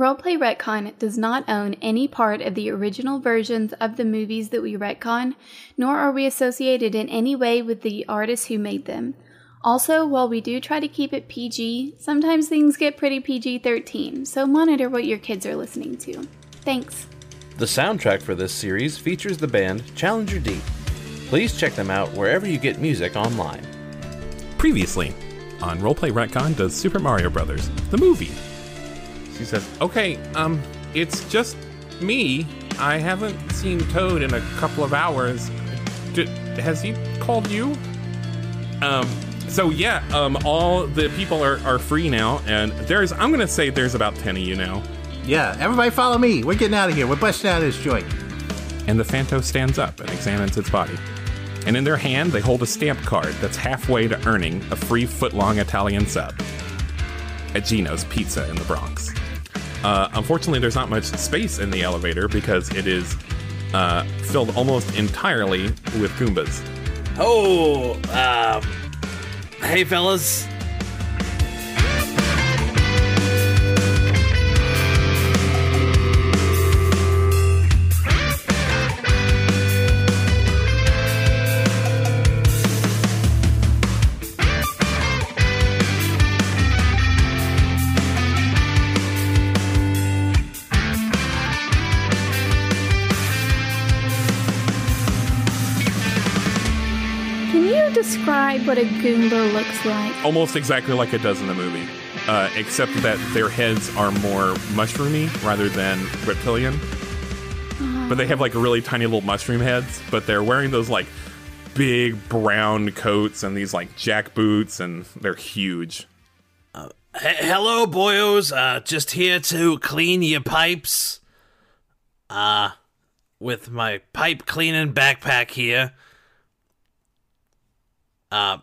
Roleplay Retcon does not own any part of the original versions of the movies that we retcon, nor are we associated in any way with the artists who made them. Also, while we do try to keep it PG, sometimes things get pretty PG 13, so monitor what your kids are listening to. Thanks. The soundtrack for this series features the band Challenger Deep. Please check them out wherever you get music online. Previously, on Roleplay Retcon does Super Mario Brothers, the movie. She says, Okay, um, it's just me. I haven't seen Toad in a couple of hours. D- has he called you? Um, so yeah, um, all the people are, are free now, and there's, I'm gonna say there's about 10 of you now. Yeah, everybody follow me. We're getting out of here. We're busting out of this joint. And the Phanto stands up and examines its body. And in their hand, they hold a stamp card that's halfway to earning a free foot-long Italian sub at Gino's Pizza in the Bronx. Uh, unfortunately, there's not much space in the elevator because it is uh, filled almost entirely with Goombas. Oh, um, hey fellas. Describe what a Goomba looks like? Almost exactly like it does in the movie, uh, except that their heads are more mushroomy rather than reptilian. But they have like really tiny little mushroom heads, but they're wearing those like big brown coats and these like jack boots, and they're huge. H- hello, boyos. Uh, just here to clean your pipes. Uh, with my pipe cleaning backpack here. Uh,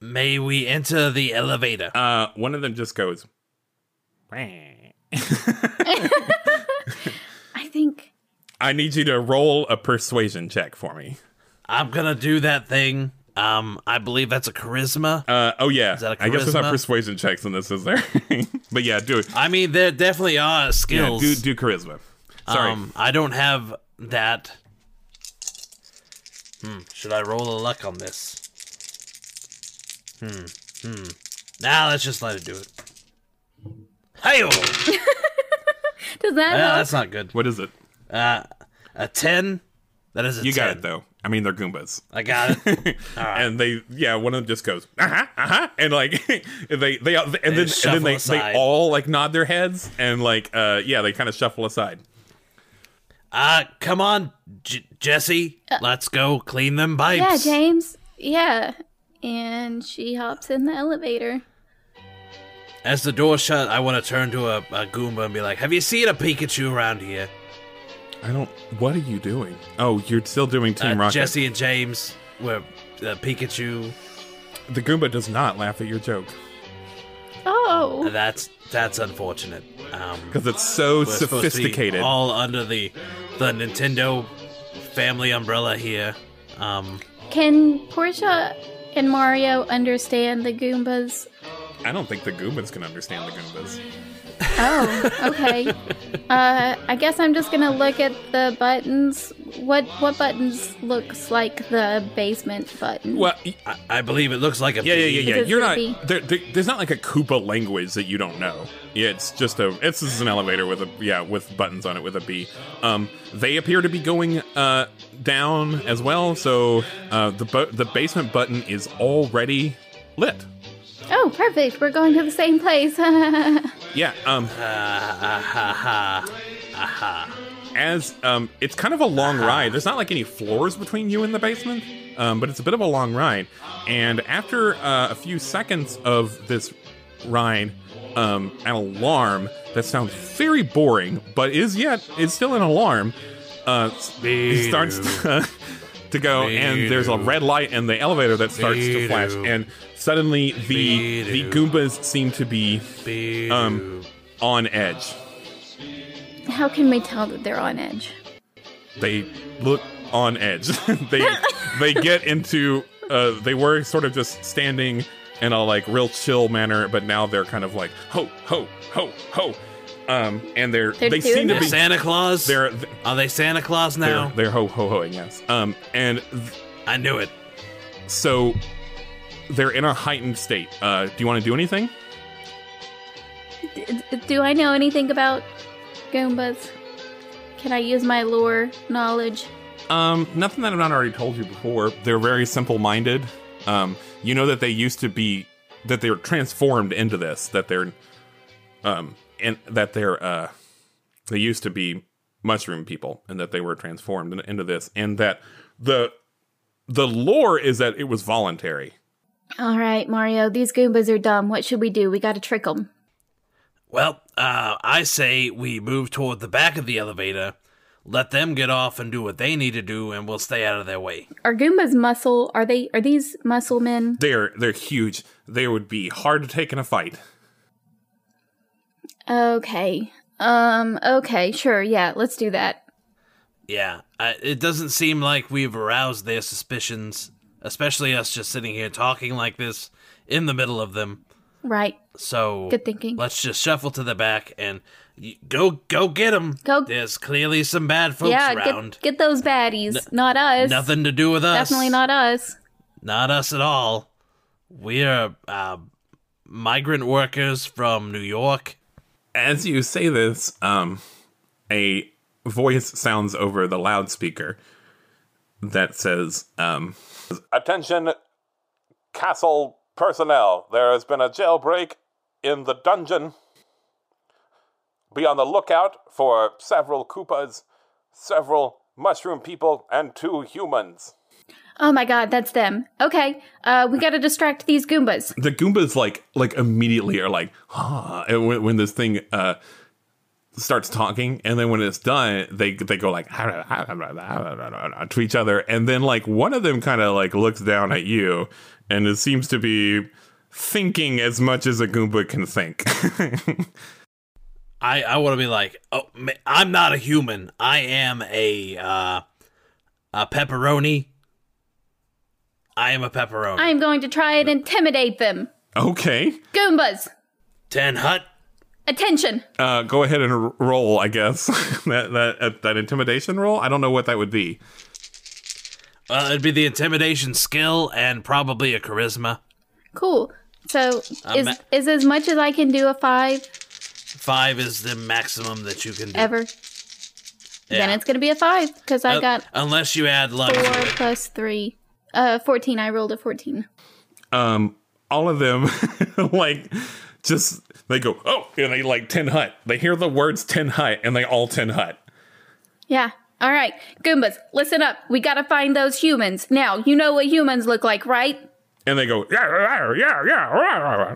may we enter the elevator? Uh, one of them just goes, I think I need you to roll a persuasion check for me. I'm gonna do that thing. Um, I believe that's a charisma. Uh, oh yeah, that a I guess there's not persuasion checks in this, is there? but yeah, do it. I mean, there definitely are Yeah, skills. do do charisma. Sorry, Um, I don't have that. Hmm. Should I roll a luck on this? Hmm. Hmm. Nah, let's just let it do it. Hey, does that help? that's not good. what is it? Uh, a ten. That is a You 10. got it though. I mean, they're Goombas. I got it. And they, yeah, one of them just goes, uh huh, uh huh, and like they, they, and then, and then they, aside. they all like nod their heads and like, uh, yeah, they kind of shuffle aside. Uh, come on, J- Jesse. Let's go clean them pipes. yeah, James. Yeah. And she hops in the elevator. As the door shut, I want to turn to a, a Goomba and be like, "Have you seen a Pikachu around here?" I don't. What are you doing? Oh, you're still doing Team Uh, Rocket. Jesse and James were uh, Pikachu. The Goomba does not laugh at your joke Oh. That's that's unfortunate. Um, because it's so we're supposed to be sophisticated. all under the the Nintendo family umbrella here. Um, Can Portia and Mario understand the Goombas? I don't think the Goombas can understand the Goombas. Oh, okay. uh, I guess I'm just gonna look at the buttons. What what buttons looks like the basement button? Well, y- I, I believe it looks like a yeah, yeah, yeah, yeah. You're not. There, there, there's not like a Koopa language that you don't know. Yeah, it's just a. It's this is an elevator with a yeah with buttons on it with a B. Um, they appear to be going uh down as well. So uh, the bu- the basement button is already lit. Oh, perfect. We're going to the same place. Yeah. Um. Ha, ha. Aha. As um, it's kind of a long ride. There's not like any floors between you and the basement, um, but it's a bit of a long ride. And after uh, a few seconds of this ride, um, an alarm that sounds very boring, but is yet is still an alarm. Uh, starts to, to go, and there's a red light in the elevator that starts to flash, and suddenly the the Goombas seem to be um, on edge. How can we tell that they're on edge? They look on edge. they they get into uh, they were sort of just standing in a like real chill manner, but now they're kind of like ho ho ho ho. Um, and they're, They're they doing seem to be Santa Claus? they're Are they Santa Claus they're, now? they're ho ho hoing yes. Um, and th- I knew it. so they're in a heightened state. Uh, do you want to do anything? D- do I know anything about Goombas? Can I use my lore knowledge? Um, nothing that I've not already told you before. They're very simple minded. Um, you know that they used to be that they're transformed into this. That they're um, and that they're uh, they used to be mushroom people, and that they were transformed into this, and that the the lore is that it was voluntary. All right, Mario, these Goombas are dumb. What should we do? We gotta trick them. Well, uh, I say we move toward the back of the elevator, let them get off and do what they need to do, and we'll stay out of their way. Are Goombas muscle? Are they? Are these muscle men? They're they're huge. They would be hard to take in a fight. Okay. Um. Okay. Sure. Yeah. Let's do that. Yeah, uh, it doesn't seem like we've aroused their suspicions, especially us just sitting here talking like this in the middle of them. Right. So Good thinking. Let's just shuffle to the back and y- go go get them. Go- There's clearly some bad folks yeah. around. Get get those baddies. not us. Nothing to do with us. Definitely not us. Not us at all. We're uh, migrant workers from New York. As you say this, um, a voice sounds over the loudspeaker that says, um, Attention, castle personnel. There has been a jailbreak in the dungeon. Be on the lookout for several Koopas, several mushroom people, and two humans. Oh my God, that's them. Okay. Uh, we gotta distract these Goombas. The Goombas like like immediately are like, ah, and when, when this thing uh starts talking, and then when it's done, they they go like to each other, and then like one of them kind of like looks down at you, and it seems to be thinking as much as a Goomba can think. I, I want to be like, oh, I'm not a human. I am a uh, a pepperoni. I am a pepperoni. I am going to try and intimidate them. okay, Goombas, Ten hut. Attention. uh, go ahead and r- roll. I guess that that uh, that intimidation roll. I don't know what that would be. Well, it'd be the intimidation skill and probably a charisma. Cool. So is ma- is as much as I can do a five Five is the maximum that you can do. ever? Then it's gonna be a five because I Uh, got unless you add luck four to it. plus three. Uh, fourteen. I rolled a fourteen. um all of them like just they go oh and they like ten hut they hear the words ten hut and they all ten hut Yeah. All right, Goombas, listen up. We gotta find those humans. Now, you know what humans look like, right? and they go yeah yeah yeah yeah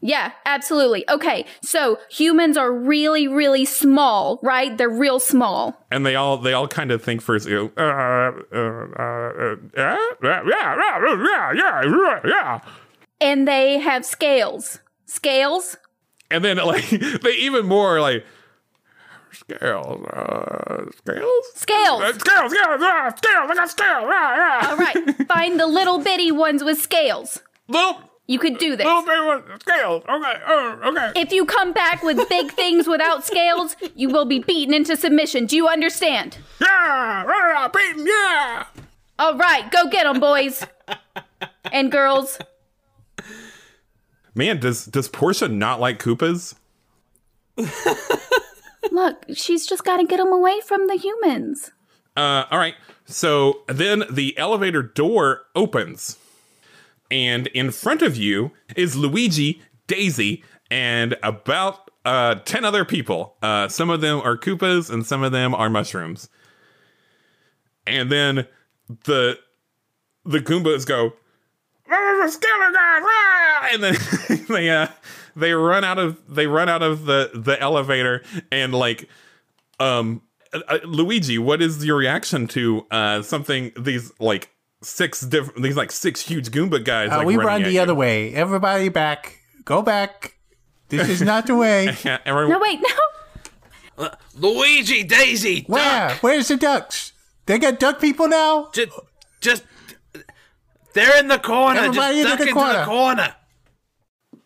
Yeah, absolutely. Okay, so humans are really, really small, right? They're real small. and they all they all kind of think first you go, uh, uh, uh, uh, yeah yeah yeah yeah yeah yeah And they have scales. Scales? and then like they even more like scales uh, scales Scales! Uh, scales scales yeah, scales I got scales yeah yeah All right, find the little bitty ones with scales. little You could do this. little baby one, scales okay oh, okay If you come back with big things without scales, you will be beaten into submission. Do you understand? Yeah, yeah, beaten, yeah. All right, go get them, boys and girls. Man, does does Portia not like Koopas? Look, she's just got to get them away from the humans. Uh, all right. So then the elevator door opens, and in front of you is Luigi, Daisy, and about uh ten other people. Uh, some of them are Koopas, and some of them are mushrooms. And then the the Goombas go. "Ah, the Skeletor guys, ah, ah! and then they uh they run out of they run out of the the elevator and like um uh, uh, Luigi, what is your reaction to uh something these like six different these like six huge Goomba guys? Uh, like, we run at the you? other way. Everybody back. Go back. This is not the way. Yeah, everyone, No, wait, no. Luigi, Daisy, Where? Duck, Where's the ducks? They got duck people now? just, just, they're in the corner. Everybody just into duck the into the corner.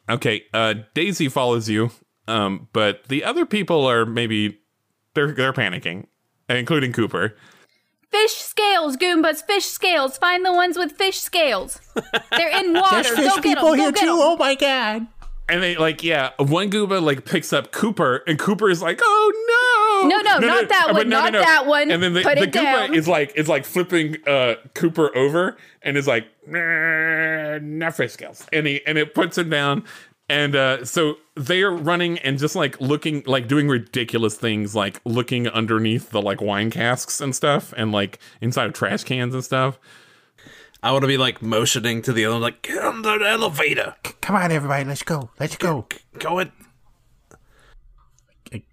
Corner. Okay, uh Daisy follows you, um, but the other people are maybe they're they're panicking, including Cooper. Fish scales, Goombas, fish scales. Find the ones with fish scales. They're in water. There's fish Go get people them. here Go get too. 'em. Oh my god. And they like, yeah, one Goomba like picks up Cooper, and Cooper is like, "Oh no, No, no, not that but one, not that one. And then the, Put the it Goomba down. is like, is like flipping uh Cooper over, and is like, nah, not fish scales, and he and it puts him down, and uh so they are running and just like looking, like doing ridiculous things, like looking underneath the like wine casks and stuff, and like inside of trash cans and stuff. I want to be like motioning to the other, like get on the elevator. Come on, everybody. Let's go. Let's go. Go in.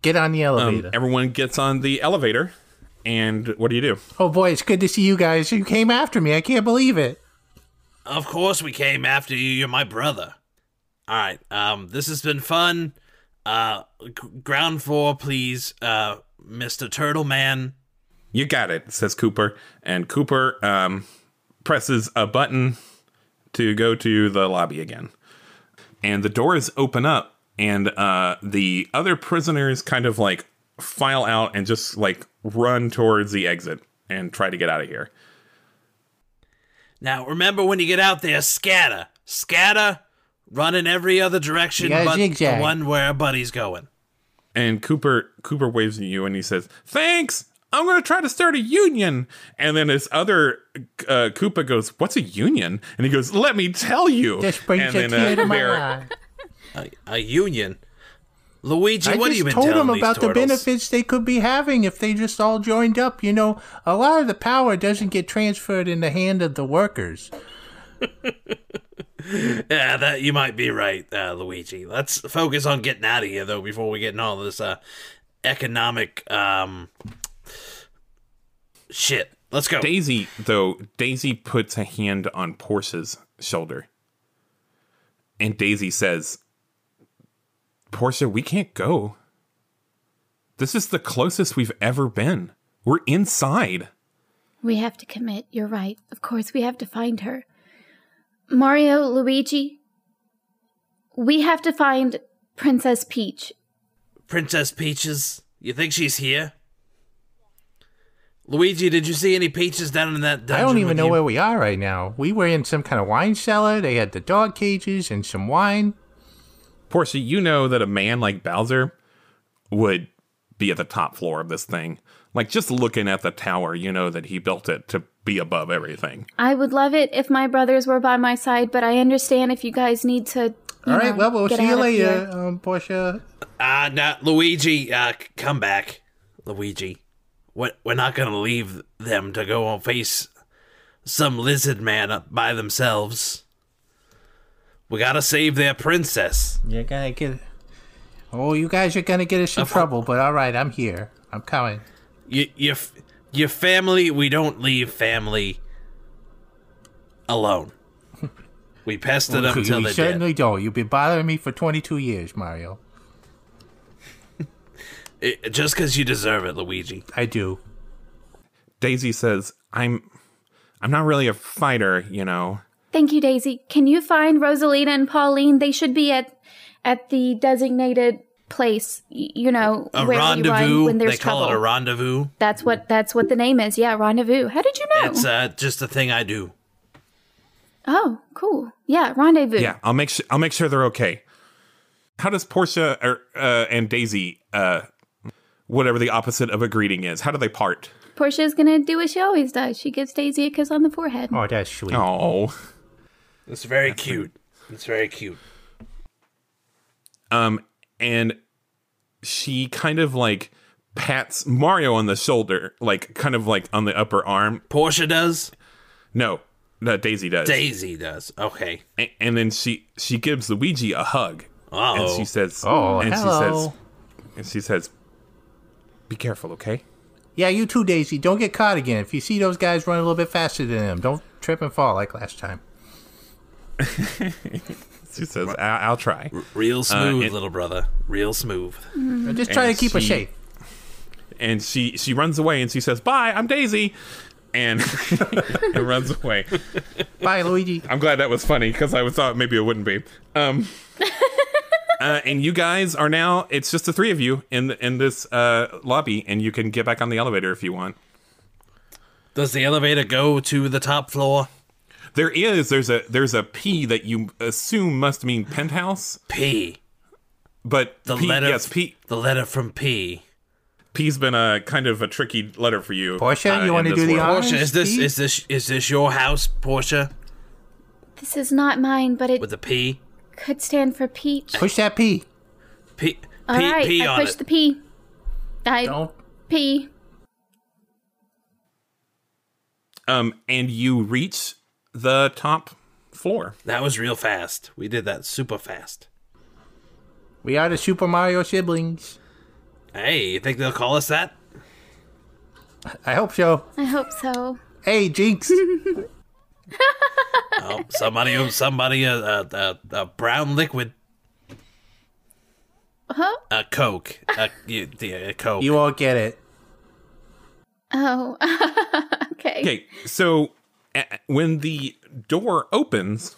Get on the Um, elevator. everyone gets on the elevator, and what do you do? oh boy, it's good to see you guys. You came after me. I can't believe it. Of course, we came after you. You're my brother. All right. Um, this has been fun. Uh, g- ground floor, please. Uh, Mr. Turtle Man. You got it, says Cooper. And Cooper um, presses a button to go to the lobby again. And the doors open up, and uh, the other prisoners kind of like file out and just like run towards the exit and try to get out of here. Now, remember when you get out there, scatter, scatter, run in every other direction but zigzag. the one where our buddy's going. And Cooper Cooper waves at you and he says, "Thanks. I'm going to try to start a union." And then this other uh, Koopa goes, "What's a union?" And he goes, "Let me tell you." This brings and a tear to my they're- eye. A, a union. Luigi, I what have just you been told telling them about the benefits they could be having if they just all joined up. You know, a lot of the power doesn't get transferred in the hand of the workers. Yeah, that you might be right, uh, Luigi. Let's focus on getting out of here though before we get in all this uh, economic um shit. Let's go. Daisy, though, Daisy puts a hand on Portia's shoulder. And Daisy says, Portia, we can't go. This is the closest we've ever been. We're inside. We have to commit. You're right. Of course, we have to find her. Mario, Luigi, we have to find Princess Peach. Princess Peaches, you think she's here? Luigi, did you see any peaches down in that dungeon? I don't even with know you? where we are right now. We were in some kind of wine cellar. They had the dog cages and some wine. Portia, you know that a man like Bowser would be at the top floor of this thing. Like, just looking at the tower, you know that he built it to be above everything. I would love it if my brothers were by my side, but I understand if you guys need to. You All right, know, well, we'll see you later, here. um, Portia. Uh, no, Luigi, uh, come back. Luigi. What, we're not gonna leave them to go and face some lizard man up by themselves. We gotta save their princess. You're gonna get. Oh, you guys are gonna get us in trouble, but all right, I'm here. I'm coming. You, your, your family, we don't leave family alone. We pester them until you they're dead. certainly don't. You've been bothering me for 22 years, Mario. It- just because you deserve it, Luigi. I do. Daisy says, I'm. I'm not really a fighter, you know. Thank you, Daisy. Can you find Rosalina and Pauline? They should be at at the designated place. You know, A where we run when there's They call trouble. it a rendezvous. that's what that's what the name is. Yeah, rendezvous. How did you know? It's uh, just a thing I do. oh, cool. Yeah, rendezvous. Yeah, I'll make sure. I'll make sure they're okay. How does Portia or, uh, and Daisy, uh, whatever the opposite of a greeting is, how do they part? Portia's gonna do what she always does. She gives Daisy a kiss on the forehead. Oh, that's sweet. Oh, It's very cute. It's very cute. um, and she kind of like pats Mario on the shoulder, like kind of like on the upper arm. Portia does. No, No, Daisy does. Daisy does. Okay. A- and then she she gives Luigi a hug, oh and she says, Oh, and she hello. says, and she says, "Be careful, okay?" Yeah, you too, Daisy. Don't get caught again. If you see those guys run a little bit faster than them, don't trip and fall like last time. She says, I- "I'll try." Real smooth, it- little brother. Real smooth. Just try to keep her she- safe. And she she runs away, and she says, "Bye, I'm Daisy," and and runs away. Bye, Luigi. I'm glad that was funny because I thought maybe it wouldn't be. Um, uh, and you guys are now. It's just the three of you in the, in this uh, lobby, and you can get back on the elevator if you want. Does the elevator go to the top floor? There is there's a there's a P that you assume must mean penthouse, P. but The P, letter. yes P The letter from P. P's been a kind of a tricky letter for you. Portia, uh, you wanna do this the honors? Portia, is this P? is this is this your house, Portia? This is not mine, but it With the P? could stand for peach. Push that P. P P, All right, P I on pushed it. the P. I Don't. P. Um, and you reach the top floor. That was real fast. We did that super fast. We are the Super Mario siblings. Hey, you think they'll call us that? I hope so. I hope so. Hey, Jinx. Oh, somebody, somebody, a uh, uh, uh, uh, brown liquid, Huh? a Coke, a, you, the, a Coke. you won't get it. Oh. okay. Okay, so when the door opens,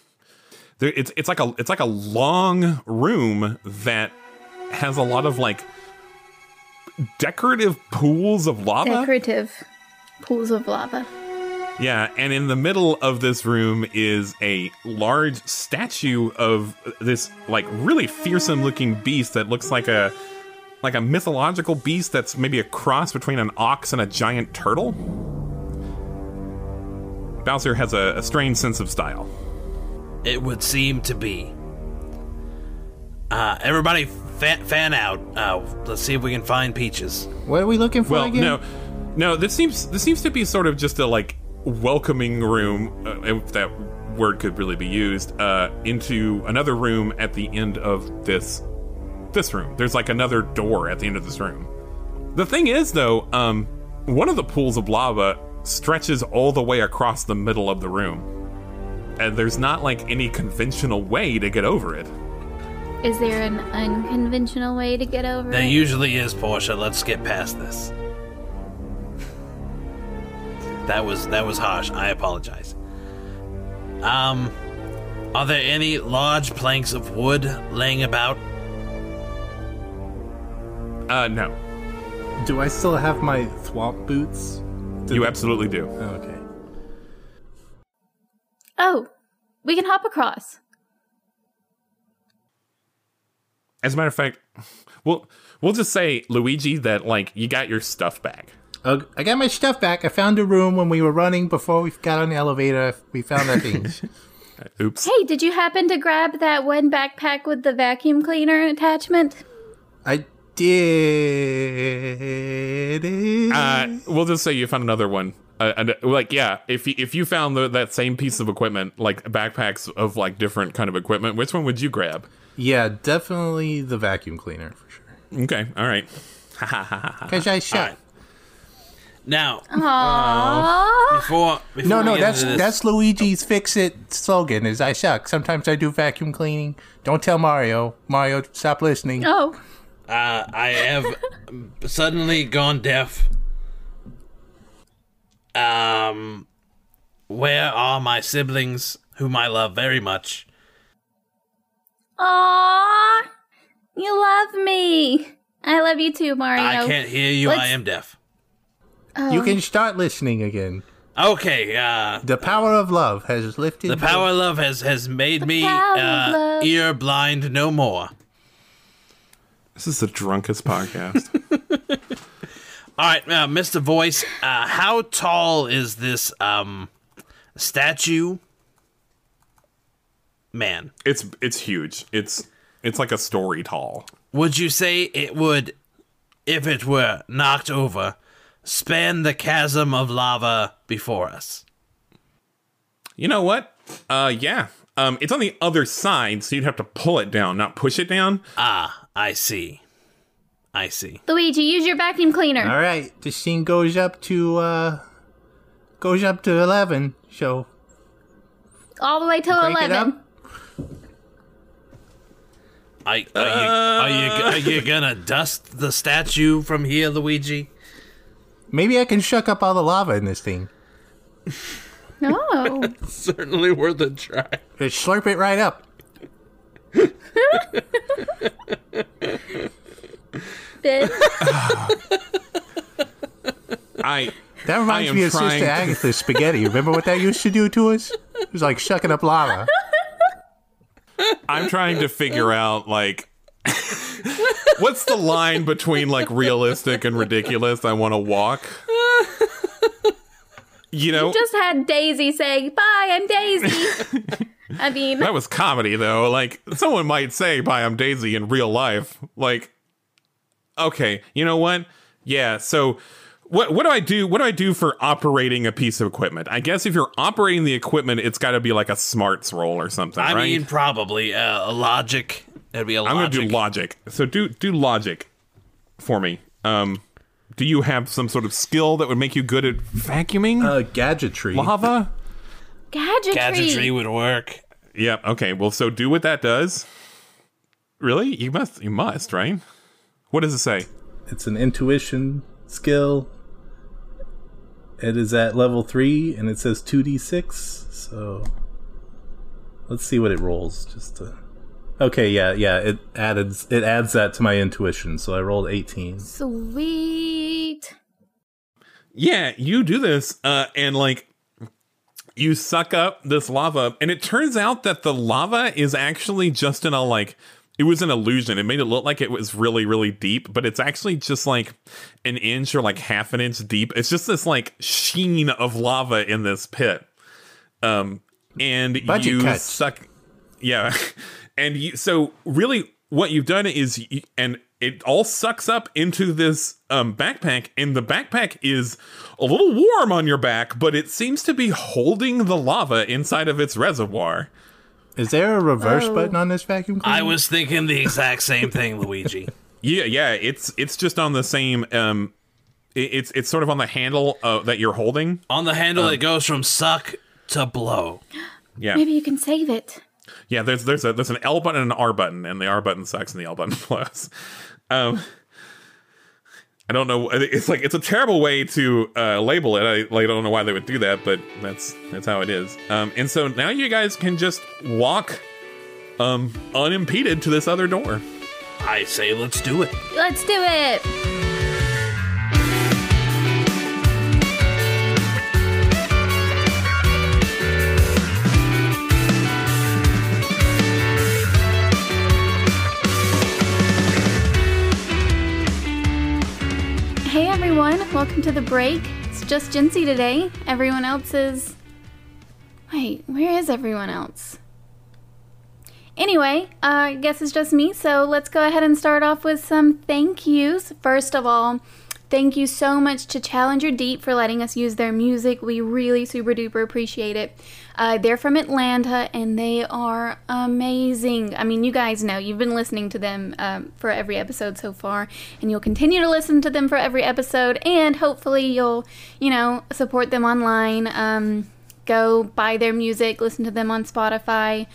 there it's it's like a it's like a long room that has a lot of like decorative pools of lava. Decorative pools of lava. yeah, and in the middle of this room is a large statue of this like really fearsome looking beast that looks like a like a mythological beast that's maybe a cross between an ox and a giant turtle. Bowser has a, a strange sense of style. It would seem to be. Uh, everybody, fan, fan out. Uh, let's see if we can find peaches. What are we looking for Well, again? no, no. This seems this seems to be sort of just a like welcoming room, uh, if that word could really be used, uh, into another room at the end of this this room. There's like another door at the end of this room. The thing is, though, um, one of the pools of lava stretches all the way across the middle of the room, and there's not like any conventional way to get over it. Is there an unconventional way to get over it? There it? usually is, Portia. Let's get past this. That was that was harsh. I apologize. Um, are there any large planks of wood laying about? Uh, no, Do I still have my swamp boots? You absolutely do. Okay. oh, we can hop across. As a matter of fact, we'll we'll just say Luigi that like you got your stuff back. Uh, I got my stuff back. I found a room when we were running before we got on the elevator. We found our things. Oops. Hey, did you happen to grab that one backpack with the vacuum cleaner attachment? I did. Uh, we'll just say you found another one. Uh, and, uh, like yeah, if you, if you found the, that same piece of equipment, like backpacks of like different kind of equipment, which one would you grab? yeah, definitely the vacuum cleaner for sure. Okay, all right. Because I shot. right. Now, Aww. before, before No, no, that's that's Luigi's fix it slogan. Is I suck. Sometimes I do vacuum cleaning. Don't tell Mario. Mario, stop listening. Oh, uh, I have suddenly gone deaf. Um, where are my siblings, whom I love very much? Aww. You love me. I love you too, Mario. I can't hear you. I Let's- am deaf. Oh. You can start listening again. Okay. Uh, The power of love has lifted. the power of love has has made me power uh, ear blind no more. This is the drunkest podcast. All right, uh, Mr. Voice, uh, how tall is this um statue? Man, it's it's huge. It's it's like a story tall. would you say it would, if it were knocked over, span the chasm of lava before us? You know what? Uh, yeah. Um, it's on the other side, so you'd have to pull it down, not push it down. Ah, I see. I see. Luigi, use your vacuum cleaner. All right, the scene goes up to uh goes up to eleven. So All the way till crank it 11. up. I, are, you, are you are you gonna dust the statue from here, Luigi? Maybe I can shuck up all the lava in this thing. No. Certainly worth a try. Just slurp it right up. Bitch. I That reminds am me of trying Sister to- Agatha's spaghetti. Remember what that used to do to us? It was like shucking up lava. I'm trying to figure out like what's the line between like realistic and ridiculous I want to walk. You know, Just had Daisy saying, Bye, I'm Daisy. I mean, that was comedy though. Like someone might say "Bye, I'm Daisy" in real life. Like, okay, you know what? Yeah. So, what what do I do? What do I do for operating a piece of equipment? I guess if you're operating the equipment, it's got to be like a smarts roll or something, I right? mean, probably uh, a logic. It'd be a I'm logic. gonna do logic. So do do logic for me. Um, do you have some sort of skill that would make you good at vacuuming Uh, gadgetry. lava? gadgetry. Gadgetry would work. Yeah. Okay. Well, so do what that does. Really? You must. You must. Right? What does it say? It's an intuition skill. It is at level 3 and it says 2d6. So let's see what it rolls just to Okay, yeah, yeah, it added it adds that to my intuition. So I rolled 18. Sweet. Yeah, you do this, uh, and like you suck up this lava, and it turns out that the lava is actually just in a like it was an illusion. It made it look like it was really, really deep, but it's actually just like an inch or like half an inch deep. It's just this like sheen of lava in this pit. Um, and Budget you suck. Yeah, and you so really what you've done is you, and it all sucks up into this um, backpack, and the backpack is a little warm on your back, but it seems to be holding the lava inside of its reservoir. Is there a reverse Oh. button on this vacuum cleaner? I was thinking the exact same thing, Luigi. Yeah, yeah, it's it's just on the same. Um, it- it's it's sort of on the handle uh, that you're holding. On the handle, it goes from suck to blow. Yeah, Maybe you can save it. Yeah. There's there's a there's an L button and an R button, and the R button sucks and the L button blows. Um, I don't know. It's like it's a terrible way to uh, label it. I like, I don't know why they would do that, but that's that's how it is. Um, and so now you guys can just walk um unimpeded to this other door. I say, let's do it. Let's do it. Everyone, welcome to the break. It's just Jincy today. Everyone else is. Wait, where is everyone else? Anyway, uh, I guess it's just me, so let's go ahead and start off with some thank yous. First of all, thank you so much to Challenger Deep for letting us use their music. We really super duper appreciate it. Uh, they're from Atlanta and they are amazing. I mean, you guys know, you've been listening to them um, for every episode so far, and you'll continue to listen to them for every episode, and hopefully you'll, you know, support them online. Um, go buy their music, listen to them on Spotify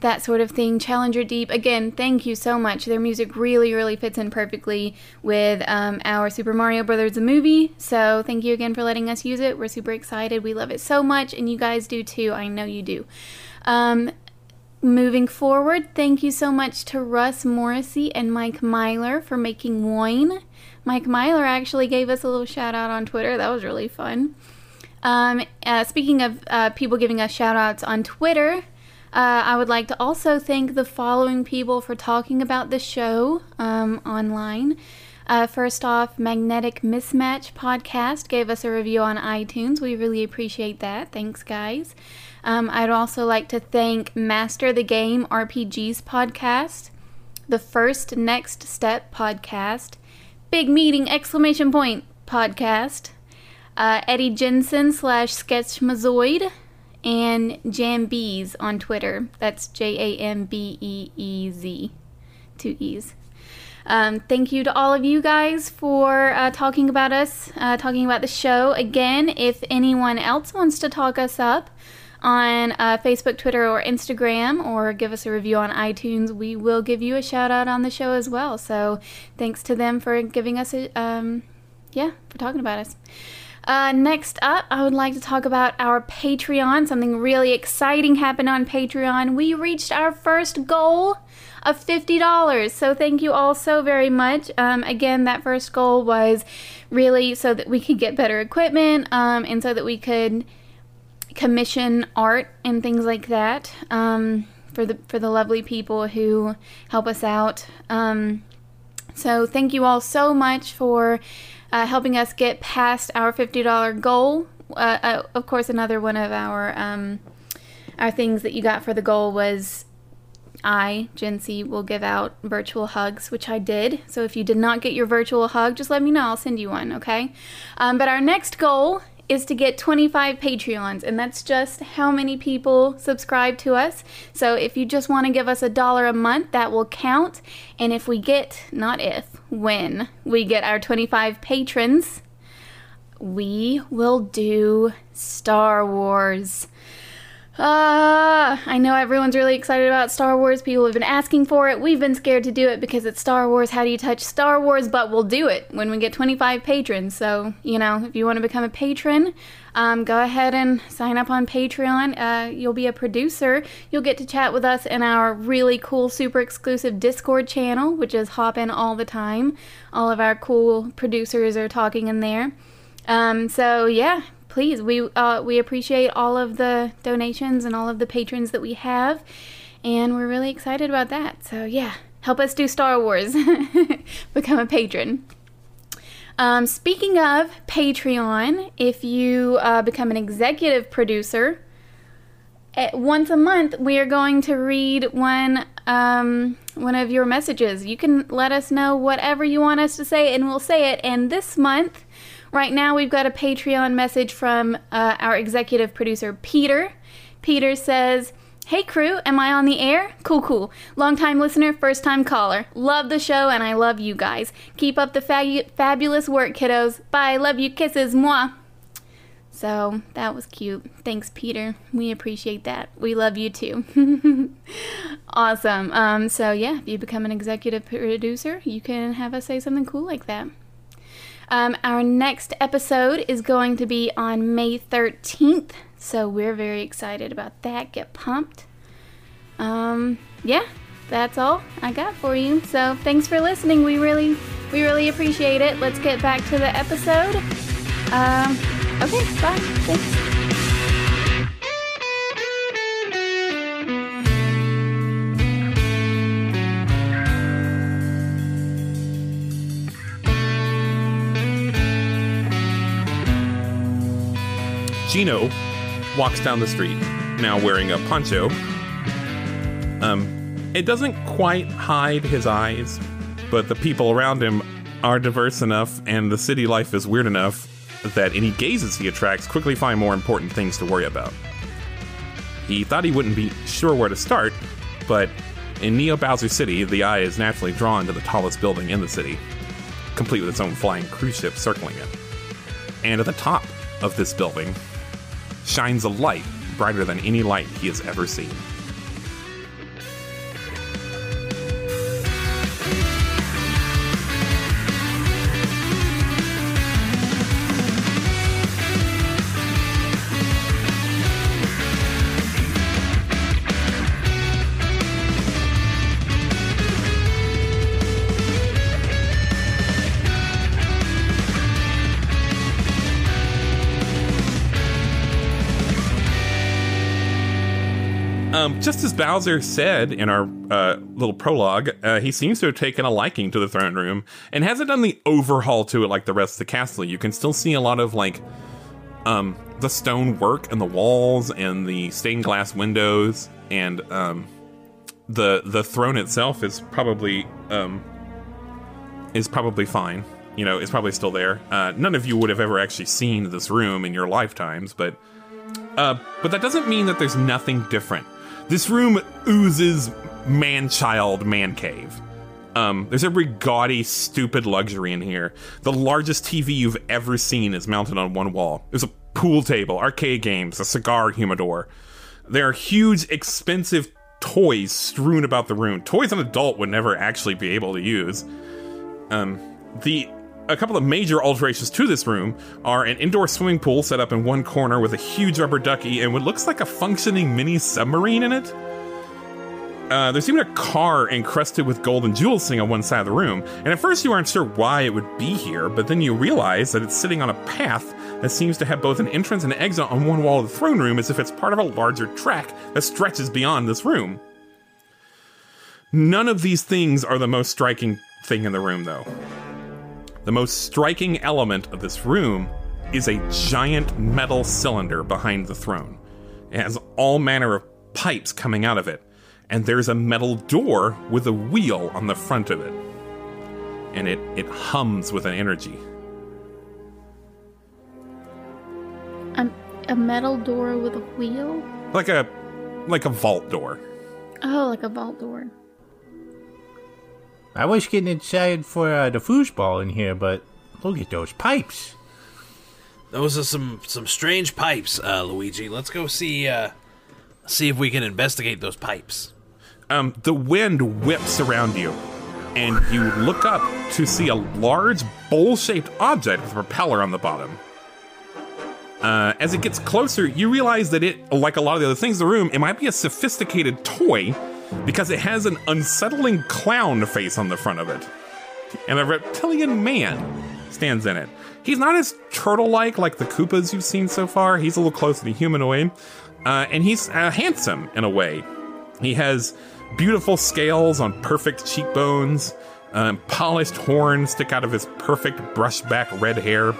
that sort of thing. Challenger Deep, again, thank you so much. Their music really, really fits in perfectly with um, our Super Mario Brothers the movie. So thank you again for letting us use it. We're super excited. We love it so much, and you guys do too. I know you do. Um, moving forward, thank you so much to Russ Morrissey and Mike Myler for making WOIN. Mike Myler actually gave us a little shout out on Twitter. That was really fun. Um, uh, speaking of uh, people giving us shout outs on Twitter, uh, I would like to also thank the following people for talking about the show um, online. Uh, first off, Magnetic Mismatch Podcast gave us a review on iTunes. We really appreciate that. Thanks, guys. Um, I'd also like to thank Master the Game RPGs Podcast, the First Next Step Podcast, Big Meeting Exclamation Point Podcast, uh, Eddie Jensen slash Sketch Sketchmazoid, and Jambeez on Twitter. That's J A M B E E Z. Two E's. Um, thank you to all of you guys for uh, talking about us, uh, talking about the show. Again, if anyone else wants to talk us up on uh, Facebook, Twitter, or Instagram, or give us a review on iTunes, we will give you a shout out on the show as well. So thanks to them for giving us a, um, yeah, for talking about us. Uh, next up, I would like to talk about our Patreon. Something really exciting happened on Patreon. We reached our first goal of $50. So thank you all so very much. Um, again, that first goal was really so that we could get better equipment um, and so that we could commission art and things like that um, for the for the lovely people who help us out. Um, so thank you all so much for uh, helping us get past our fifty dollar goal. Uh, uh, of course, another one of our um, our things that you got for the goal was I, Jency, will give out virtual hugs, which I did. So if you did not get your virtual hug, just let me know. I'll send you one, okay? Um, but our next goal is to get 25 Patreons, and that's just how many people subscribe to us. So if you just want to give us a dollar a month, that will count. And if we get, not if, when we get our 25 patrons, we will do Star Wars. Ah, I know everyone's really excited about Star Wars. People have been asking for it. We've been scared to do it because it's Star Wars. How do you touch Star Wars? But we'll do it when we get 25 patrons. So, you know, if you want to become a patron, um, go ahead and sign up on Patreon. Uh, you'll be a producer. You'll get to chat with us in our really cool, super exclusive Discord channel, which is hopping all the time. All of our cool producers are talking in there. Um, so, yeah, please, we uh, we appreciate all of the donations and all of the patrons that we have, and we're really excited about that. So yeah, help us do Star Wars, become a patron. Um, speaking of Patreon, if you uh, become an executive producer, once a month we are going to read one um, one of your messages. You can let us know whatever you want us to say, and we'll say it. And this month Right now, we've got a Patreon message from uh, our executive producer, Peter. Peter says, Hey crew, am I on the air? Cool, cool. Long time listener, first time caller. Love the show and I love you guys. Keep up the fa- fabulous work, kiddos. Bye, love you, kisses, moi. So that was cute. Thanks, Peter. We appreciate that. We love you too. awesome. Um, so yeah, if you become an executive producer, you can have us say something cool like that. Um, our next episode is going to be on May 13th, so we're very excited about that. Get pumped. Um, yeah, that's all I got for you. So thanks for listening. We really, we really appreciate it. Let's get back to the episode. Um, okay, bye. Thanks. Gino walks down the street, now wearing a poncho. Um, it doesn't quite hide his eyes, but the people around him are diverse enough and the city life is weird enough that any gazes he attracts quickly find more important things to worry about. He thought he wouldn't be sure where to start, but in Neo Bowser City, the eye is naturally drawn to the tallest building in the city, complete with its own flying cruise ship circling it. And at the top of this building shines a light brighter than any light he has ever seen. Um, just as Bowser said in our uh, little prologue, uh, he seems to have taken a liking to the throne room and hasn't done the overhaul to it like the rest of the castle. You can still see a lot of like um, the stone work and the walls and the stained glass windows and um, the the throne itself is probably um, is probably fine. You know, it's probably still there. Uh, none of you would have ever actually seen this room in your lifetimes, but Uh, but that doesn't mean that there's nothing different. This room oozes man child man cave. Um, there's every gaudy, stupid luxury in here. The largest TV you've ever seen is mounted on one wall. There's a pool table, arcade games, a cigar humidor. There are huge, expensive toys strewn about the room. Toys an adult would never actually be able to use. Um, the a couple of major alterations to this room are an indoor swimming pool set up in one corner with a huge rubber ducky and what looks like a functioning mini submarine in it. Uh, there's even a car encrusted with gold and jewels sitting on one side of the room. And at first you aren't sure why it would be here, but then you realize that it's sitting on a path that seems to have both an entrance and an exit on one wall of the throne room as if it's part of a larger track that stretches beyond this room. None of these things are the most striking thing in the room, though. The most striking element of this room is a giant metal cylinder behind the throne. It has all manner of pipes coming out of it, and there's a metal door with a wheel on the front of it. And it, it hums with an energy. A, a metal door with a wheel? Like a like a vault door. Oh, like a vault door. I was getting excited for uh, the foosball in here, but look at those pipes. Those are some some strange pipes, uh, Luigi. Let's go see uh, see if we can investigate those pipes. Um, the wind whips around you, and you look up to see a large bowl-shaped object with a propeller on the bottom. Uh, as it gets closer, you realize that it, like a lot of the other things in the room, it might be a sophisticated toy because it has an unsettling clown face on the front of it. And a reptilian man stands in it. He's not as turtle like like the Koopas you've seen so far. He's a little closer to humanoid. Uh, and he's uh, handsome in a way. He has beautiful scales on perfect cheekbones, um, polished horns stick out of his perfect brushback red hair.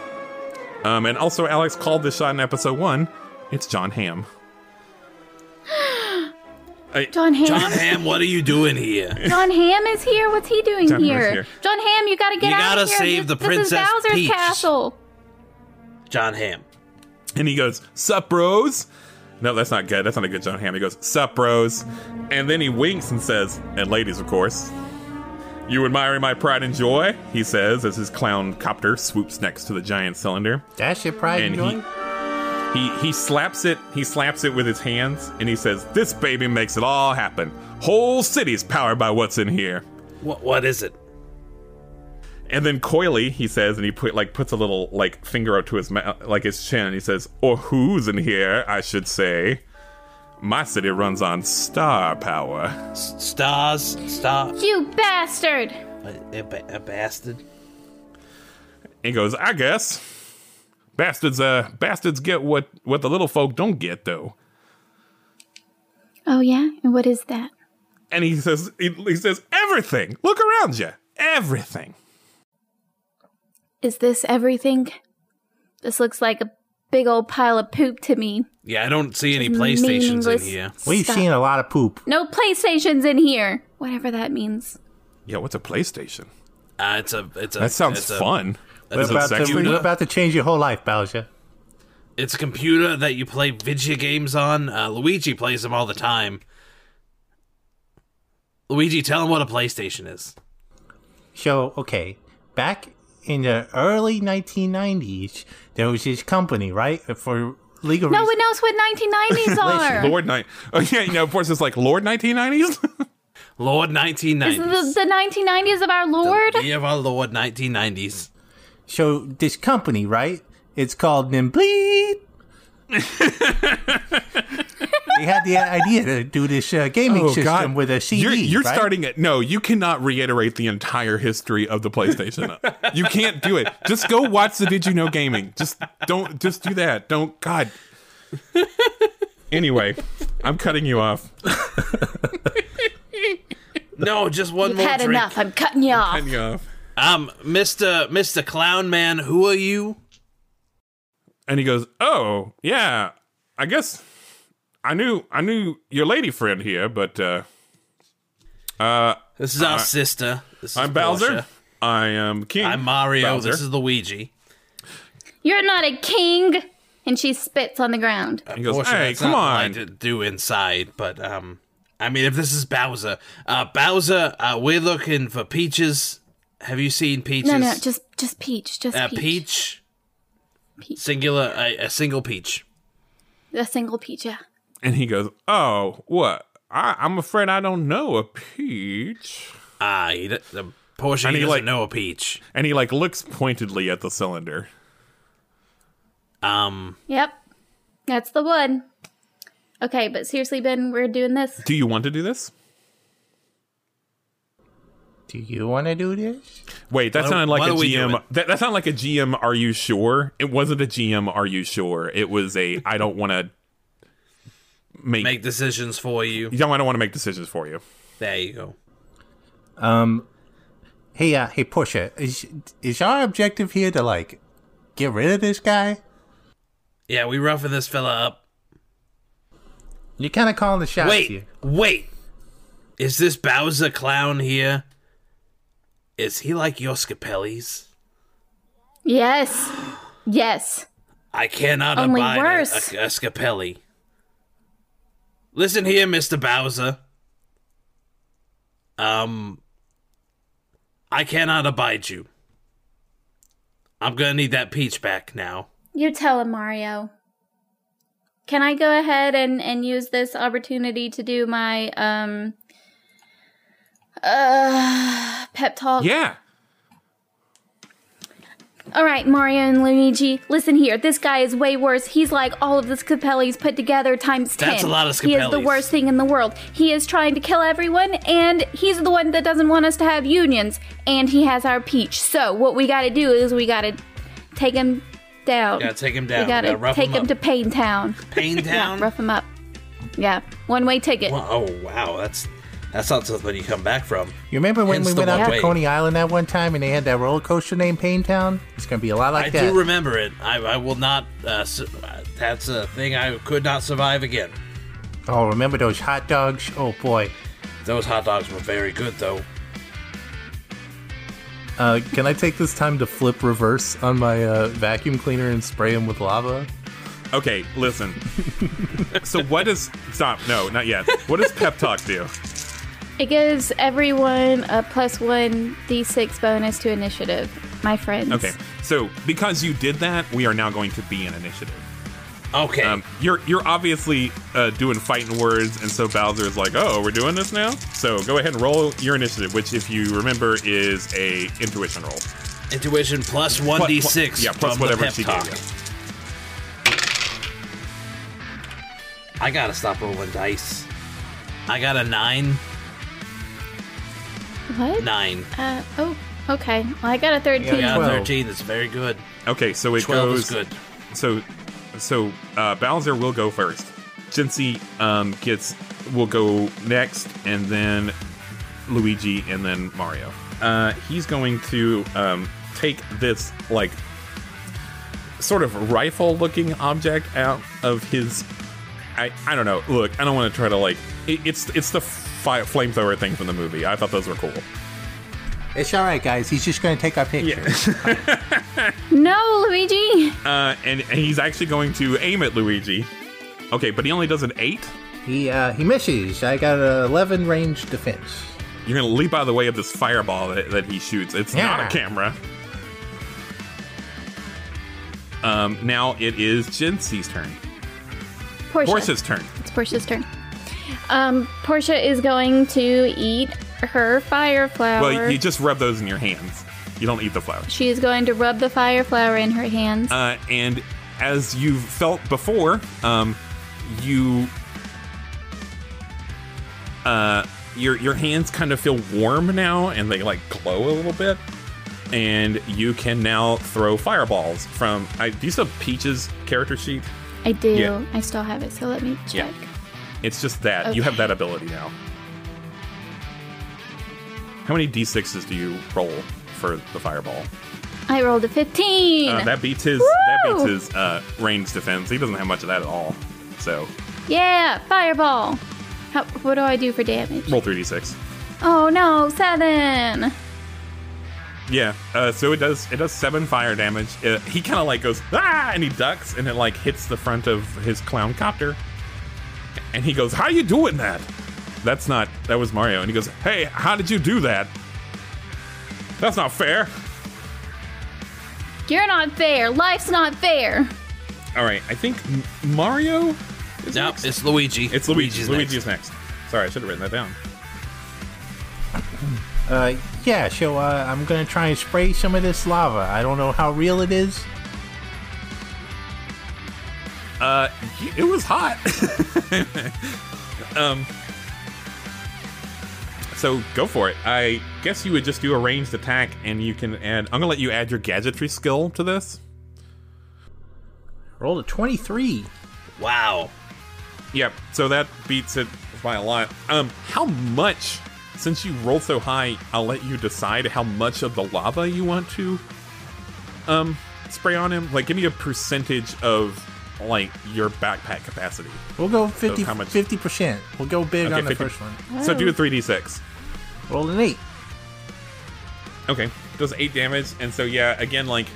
Um, and also, Alex called this shot in episode one. It's John Hamm. John Hamm. John Hamm, what are you doing here? John Hamm is here. What's he doing John here? here. John Hamm, you gotta get out of here. You out gotta of here. save this, the Princess This is Bowser's Peach. castle. John Hamm. And he goes, Sup, bros? No, that's not good. That's not a good John Hamm. He goes, Sup, bros? And then he winks and says, And ladies, of course. You admiring my pride and joy? He says as his clown copter swoops next to the giant cylinder. That's your pride and, And joy? He he he slaps it. He slaps it with his hands, and he says, "This baby makes it all happen. Whole city's powered by what's in here." What what is it? And then coyly, he says, and he put like puts a little like finger up to his mouth, like his chin. And he says, "Or who's in here? I should say. My city runs on star power." S- stars? Star? You bastard! A, a, a bastard? He goes, "I guess." Bastards, uh, bastards get what what the little folk don't get, though. Oh yeah, and what is that? And he says, he, he says, everything. Look around you, everything. Is this everything? This looks like a big old pile of poop to me. Yeah, I don't see any PlayStations in here. We've stuff. seen a lot of poop. No PlayStations in here. Whatever that means. Yeah, what's a PlayStation? Uh, it's a it's a That sounds it's a, fun. We're about, to, we're about to change your whole life, Bowser. it's a computer that you play video games on. Uh, Luigi plays them all the time. Luigi, tell him what a PlayStation is. So, okay, back in the early 1990s, there was this company, right? For legal reasons. No reasons. one knows what 1990s are. Lord Night. Oh yeah, you know, of course it's like Lord 1990s. Lord Is 1990s. the, the 1990s of our Lord? Year of our Lord 1990s. So, this company, right? It's called Nimbleed. they had the idea to do this uh, gaming system with a CD. Oh, You're, you're right? starting it. No, you cannot reiterate the entire history of the PlayStation. you can't do it. Just go watch the Did You Know Gaming. Just don't. Just do that. Don't. God. Anyway, I'm cutting you off. No, just one You've more had drink. enough. I'm cutting you off. Cutting you off. Um, Mr. Mr. Clown Man, who are you? And he goes, "Oh, yeah. I guess I knew I knew your lady friend here, but uh, uh, This is our sister. This I'm Bowser. Portia. I am King. I'm Mario. Bowser. This is Luigi. You're not a king, and she spits on the ground. He goes, Unfortunately, "Hey, come not on." mine to do inside, but um, I mean, if this is Bowser, uh, Bowser, uh, we're looking for peaches. Have you seen peaches? No, no, just just peach, just uh, peach. peach. Peach. Singular, a, a single peach. A single peach. Yeah. And he goes, "Oh, what? I, I'm afraid I don't know a peach." Ah, he, d- the portion And he he, doesn't like- know a peach. And he like looks pointedly at the cylinder. Um, Yep. That's the one. Okay, but seriously, Ben, we're doing this. Do you want to do this? Do you want to do this? Wait, that Why- sounded like a don't GM. it? That, that sounded like a GM. Are you sure? It wasn't a GM. Are you sure? It was a. I don't want to make. make decisions for you. Yeah, I don't want to make decisions for you. There you go. Um, hey, uh, hey, Portia, is is our objective here to like get rid of this guy? Yeah, we roughing this fella up. You're kind of calling the shots Wait, here. wait. Is this Bowser clown here? Is he like your Scapellis? Yes. Yes. I cannot Only abide a- worse. A, a Scapelli. Listen here, Mr. Bowser. Um, I cannot abide you. I'm gonna need that peach back now. You tell him, Mario. Can I go ahead and, and use this opportunity to do my um uh pep talk? Yeah. All right, Mario and Luigi, listen here. This guy is way worse. He's like all of the Scapellis put together times ten. That's a lot of Scapellis. He is the worst thing in the world. He is trying to kill everyone, and he's the one that doesn't want us to have unions. And he has our peach. So what we got to do is we got to take him down. Gotta take him down. We got Gotta to rough take him him, to Pain Town. Pain Yeah, Town. rough him up. Yeah, one way ticket. Well, oh wow, that's that's not something you come back from. You remember when Hence we went out to way. Coney Island that one time and they had that roller coaster named Pain Town? It's gonna be a lot like I that. I do remember it. I, I will not. Uh, su- uh, that's a thing I could not survive again. oh, remember those hot dogs? Oh boy. Those hot dogs were very good, though. Uh, can I take this time to flip reverse on my uh, vacuum cleaner and spray him with lava? Okay, listen. so what does stop? No, not yet. What does pep talk do? It gives everyone a plus one d6 bonus to initiative, my friends. Okay, so because you did that, we are now going to be an initiative. Okay. Um, you're you're obviously uh, doing fighting words, and so Bowser is like, "Oh, we're doing this now." So go ahead and roll your initiative, which, if you remember, is a intuition roll. Intuition plus one d six. yeah, plus whatever she talk. gave you. I gotta stop rolling dice. I got a nine. What? Nine. Uh, oh, okay. Well, I got a 13. I got a thirteen. That's very good. Okay, so it Twelve goes. is good. So, so uh, Bowser will go first. Jincy um, gets will go next, and then Luigi, and then Mario. Uh, he's going to um, take this like sort of rifle-looking object out of his. I I don't know. Look, I don't want to try to like. It, it's it's the fi- flamethrower thing from the movie. I thought those were cool. It's all right, guys. He's just gonna take our picture. No, Luigi! Uh, and, and he's actually going to aim at Luigi. Okay, but he only does an eight. He uh, he misses. I got a 11 range defense. You're gonna leap out of the way of this fireball that, that he shoots. It's not a camera. Um, now it is Jincy's turn. Portia. Portia's turn. It's Portia's turn. Um, Portia is going to eat her fire flower. Well, you just rub those in your hands. You don't eat the flower. she is going to rub the fire flower in her hands. Uh, and as you've felt before, um, you uh, your your hands kind of feel warm now, and they like glow a little bit. And you can now throw fireballs from. I, do you still have Peach's character sheet? I do. yeah. I still have it, so let me check. It's just that you have that ability now. How many d6s do you roll for the fireball? I rolled a 15. Uh, that beats his that beats his uh, range defense. He doesn't have much of that at all. So yeah, fireball. How, what do I do for damage? roll three d6. Oh no, seven. Yeah. Uh, so it does it does seven fire damage. Uh, he kind of like goes ah, and he ducks, and it like hits the front of his clown copter. And he goes, "How you doing that?" That's not that was Mario. And he goes, "Hey, how did you do that?" That's not fair. You're not fair. Life's not fair. All right, I think Mario. Is No, next? it's Luigi. it's Luigi. Luigi's Luigi next. is next. Sorry, I should have written that down. Uh, yeah, so uh, I'm gonna try and spray some of this lava. I don't know how real it is. Uh, it was hot. um, so go for it. I guess you would just do a ranged attack, and you can add. I'm gonna let you add your gadgetry skill to this. Roll a 23. Wow. Yep. So that beats it by a lot. Um, how much? Since you rolled so high, I'll let you decide how much of the lava you want to um spray on him. Like, give me a percentage of like your backpack capacity. We'll go 50 how much? percent. We'll go big Okay, on the 50 first one. So do a 3d6. Roll an 8. Okay, does eight damage, and so yeah, again, like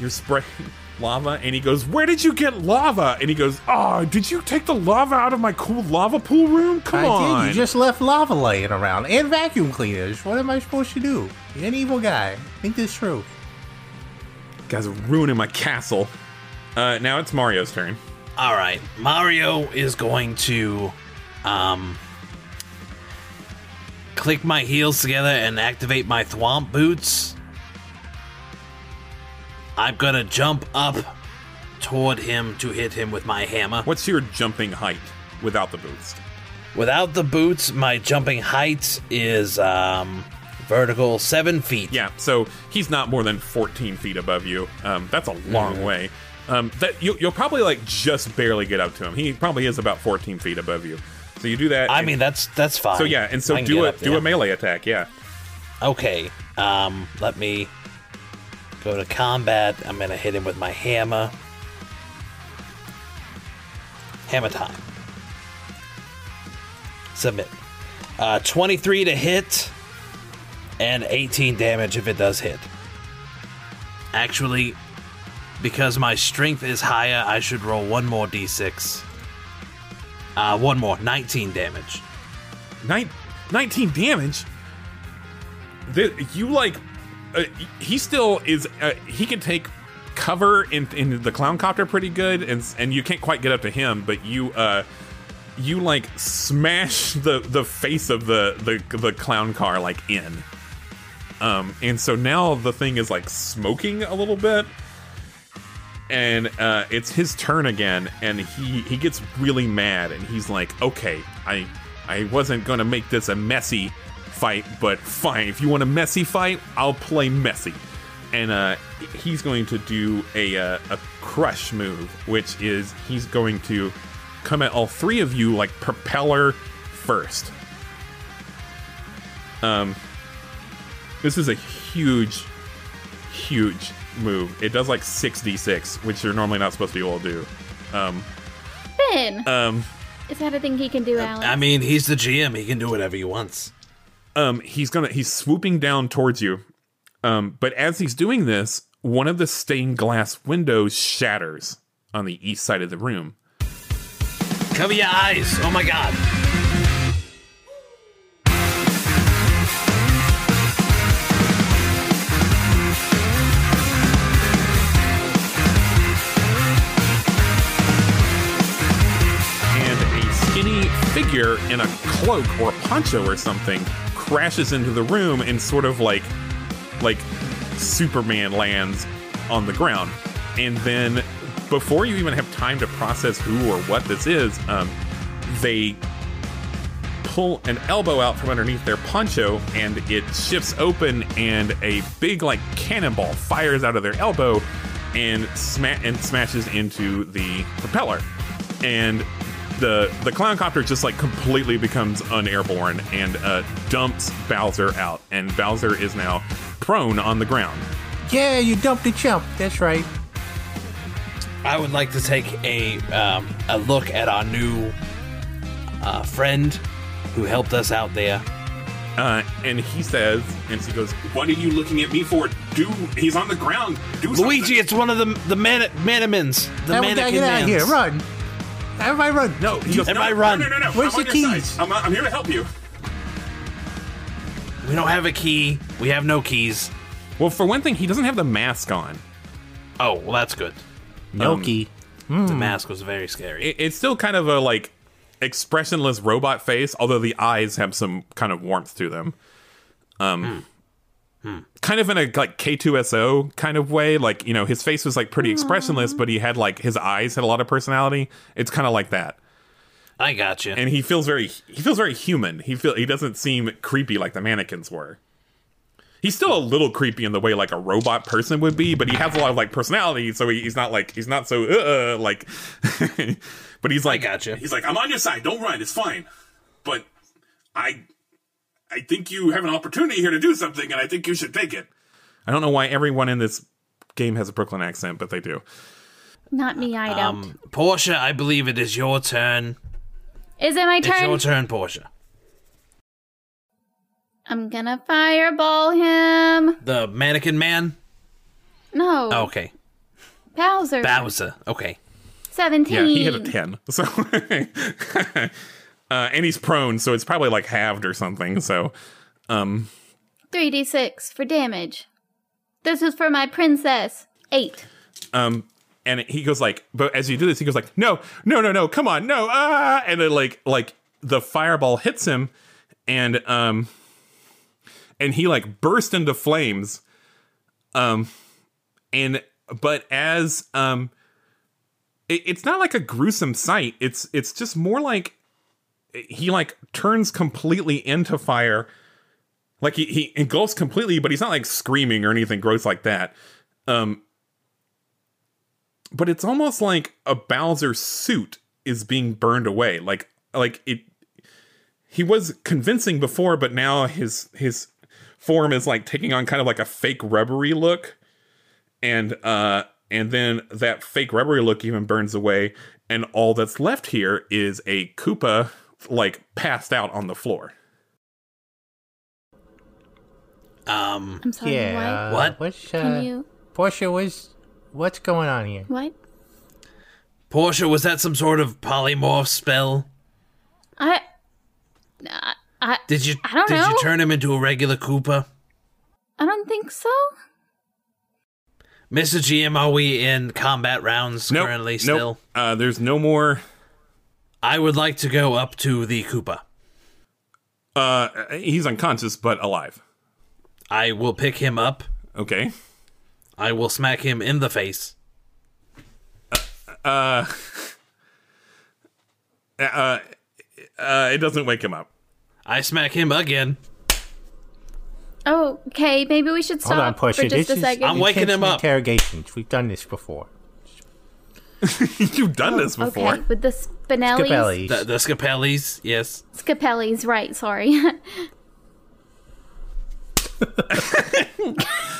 you're spraying lava, and he goes, "Where did you get lava?" And he goes, "Oh, did you take the lava out of my cool lava pool room? Come I on!" did. You just left lava laying around and vacuum cleaners. What am I supposed to do? You're an evil guy. Think this through. guys are ruining my castle. Uh, now it's Mario's turn. All right, Mario is going to um click my heels together and activate my thwomp boots. I'm gonna jump up toward him to hit him with my hammer. What's your jumping height without the boots? Without the boots, my jumping height is um vertical seven feet. Yeah, so he's not more than 14 feet above you. Um, that's a long way. Um, that you, you'll probably like just barely get up to him. He probably is about 14 feet above you. So you do that. I mean that's that's fine. so yeah, and so do a do a melee attack. Yeah. Okay. Um, let me go to combat. I'm gonna hit him with my hammer. Hammer time. Submit. Uh, 23 to hit, and 18 damage if it does hit. Actually, because my strength is higher, I should roll one more d6. Uh, one more, 19 damage. Nine, 19 damage. The, you like, uh, he still is. Uh, he can take cover in in the clown copter pretty good, and and you can't quite get up to him, but you uh, you like smash the the face of the the the clown car like in. Um, and so now the thing is like smoking a little bit, and uh, it's his turn again, and he he gets really mad, and he's like, "Okay, I I wasn't gonna make this a messy fight, but fine. If you want a messy fight, I'll play messy." And uh, he's going to do a uh, a crush move, which is he's going to come at all three of you like propeller first. Um, this is a huge, huge move. It does like 6d6, which you're normally not supposed to be able to do. Um, Ben, um, is that a thing he can do, Alex? I mean, he's the GM. He can do whatever he wants. um, he's gonna he's swooping down towards you. Um, but as he's doing this, one of the stained glass windows shatters on the east side of the room. Cover your eyes. Oh my god. Figure in a cloak or a poncho or something crashes into the room and sort of like like Superman lands on the ground. And then before you even have time to process who or what this is, um, they pull an elbow out from underneath their poncho and it shifts open and a big like cannonball fires out of their elbow and sma- and smashes into the propeller and the the clown copter just like completely becomes unairborne and uh, dumps Bowser out and Bowser is now prone on the ground Yeah, you dumped the chump. That's right. I would like to take a um, a look at our new uh, friend who helped us out there. Uh, and he says, and she goes, "What are you looking at me for? Do he's on the ground? Do Luigi, something." it's one of the the man- manamins. The Now we gotta mannequin get out of here. mans. Run. Everybody run. No, he goes, Everybody no, run. No, no, no, no. Where's I'm the keys? I'm, I'm here to help you. We don't have a key. We have no keys. Well, for one thing, he doesn't have the mask on. Oh, well, that's good. No Um, key. The mask was very scary. It, it's still kind of a like expressionless robot face, although the eyes have some kind of warmth to them. Um, kind of in a like K2SO kind of way. Like you know, his face was like pretty expressionless, but he had like his eyes had a lot of personality. It's kind of like that. I got you. and he feels very he feels very human. He feel he doesn't seem creepy like the mannequins were. He's still a little creepy in the way like a robot person would be, but he has a lot of like personality, so he, he's not like he's not so uh, uh like. but he's like, I gotcha. He's like, I'm on your side. Don't run. It's fine. But I, I think you have an opportunity here to do something, and I think you should take it. I don't know why everyone in this game has a Brooklyn accent, but they do. Not me, I don't. Um, Portia, I believe it is your turn. Is it my turn? It's your turn? turn, Portia. I'm gonna fireball him. The mannequin man. No. Oh, okay, Bowser. Bowser. Okay. 17. Yeah, he hit a ten. So, uh, and he's prone, so it's probably like halved or something. So, um, 3d6 for damage. This is for my princess. 8. um, and he goes like, but as you do this, he goes like, no, no, no, no, come on, no, ah, and then like, like the fireball hits him, and um, and he like burst into flames, um, and but as um, it, it's not like a gruesome sight. It's it's just more like he like turns completely into fire. Like he, he engulfs completely, but he's not like screaming or anything gross like that. Um, but it's almost like a Bowser suit is being burned away. Like like it he was convincing before, but now his his form is like taking on kind of like a fake rubbery look. And uh and then that fake rubbery look even burns away, and all that's left here is a Koopa like passed out on the floor. Um, I'm sorry, Yeah. What? What's, what? uh, Can you. Portia, what's, what's going on here? What? Portia, was that some sort of polymorph spell? I. I, I, Did you I don't did know. you turn him into a regular Koopa? I don't think so. Mr. GM, are we in combat rounds Nope, currently nope. still? Uh, there's no more. I would like to go up to the Koopa. Uh, he's unconscious but alive. I will pick him up. Okay. I will smack him in the face. Uh, uh, uh, it doesn't wake him up. I smack him again. Oh, okay. Maybe we should stop Hold on, Portia. for just this a is second. I'm waking him up. Interrogations. We've done this before. You've done this before. Okay, with the Spinellis. Scapelli. The, the Scapellis, yes. Scapellis, right, sorry.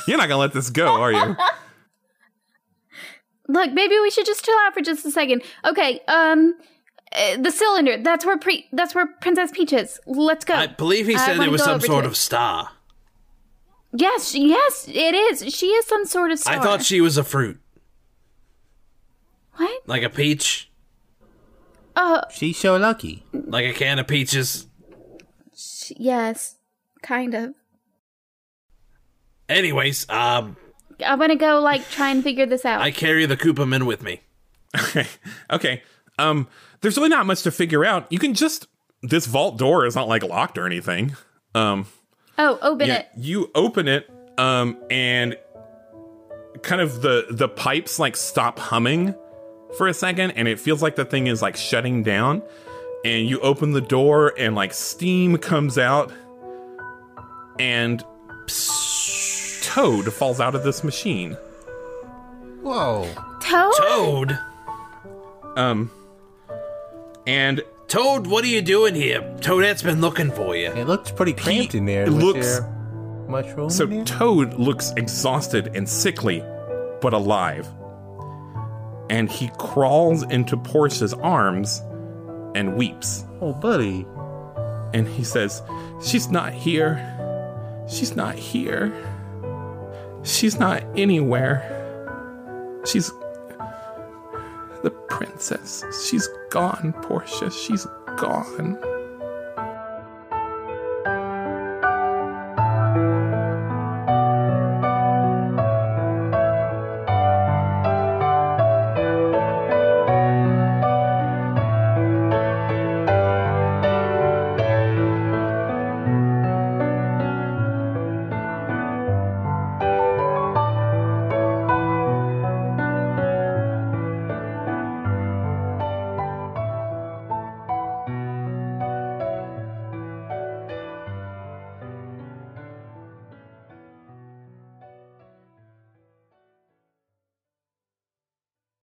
You're not gonna let this go, are you? Look, maybe we should just chill out for just a second. Okay, um uh, the cylinder. That's where pre that's where Princess Peach is. Let's go. I believe he said wanna it was some sort of star. Yes, yes, it is. She is some sort of star. I thought she was a fruit, What? like a peach, Oh, She's so lucky. like a can of peaches. sh- yes, kind of. Anyways, um, I want to go like try and figure this out. I carry the Koopa men with me. Okay. Okay. Um, there's really not much to figure out. You can just this vault door is not like locked or anything. Um, oh, open yeah, it. you open it, um, and kind of the the pipes like stop humming for a second, and it feels like the thing is like shutting down. And you open the door, and like steam comes out, and Toad falls out of this machine. Whoa. Toad? Toad, Um, and Toad, what are you doing here? Toadette's been looking for you. It looks pretty cramped in there. it looks- there much room So? Toad looks exhausted and sickly, but alive. And he crawls into Portia's arms and weeps. oh, buddy. and he says, She's not here. She's not here. She's not anywhere. She's the princess. She's gone, Portia. She's gone.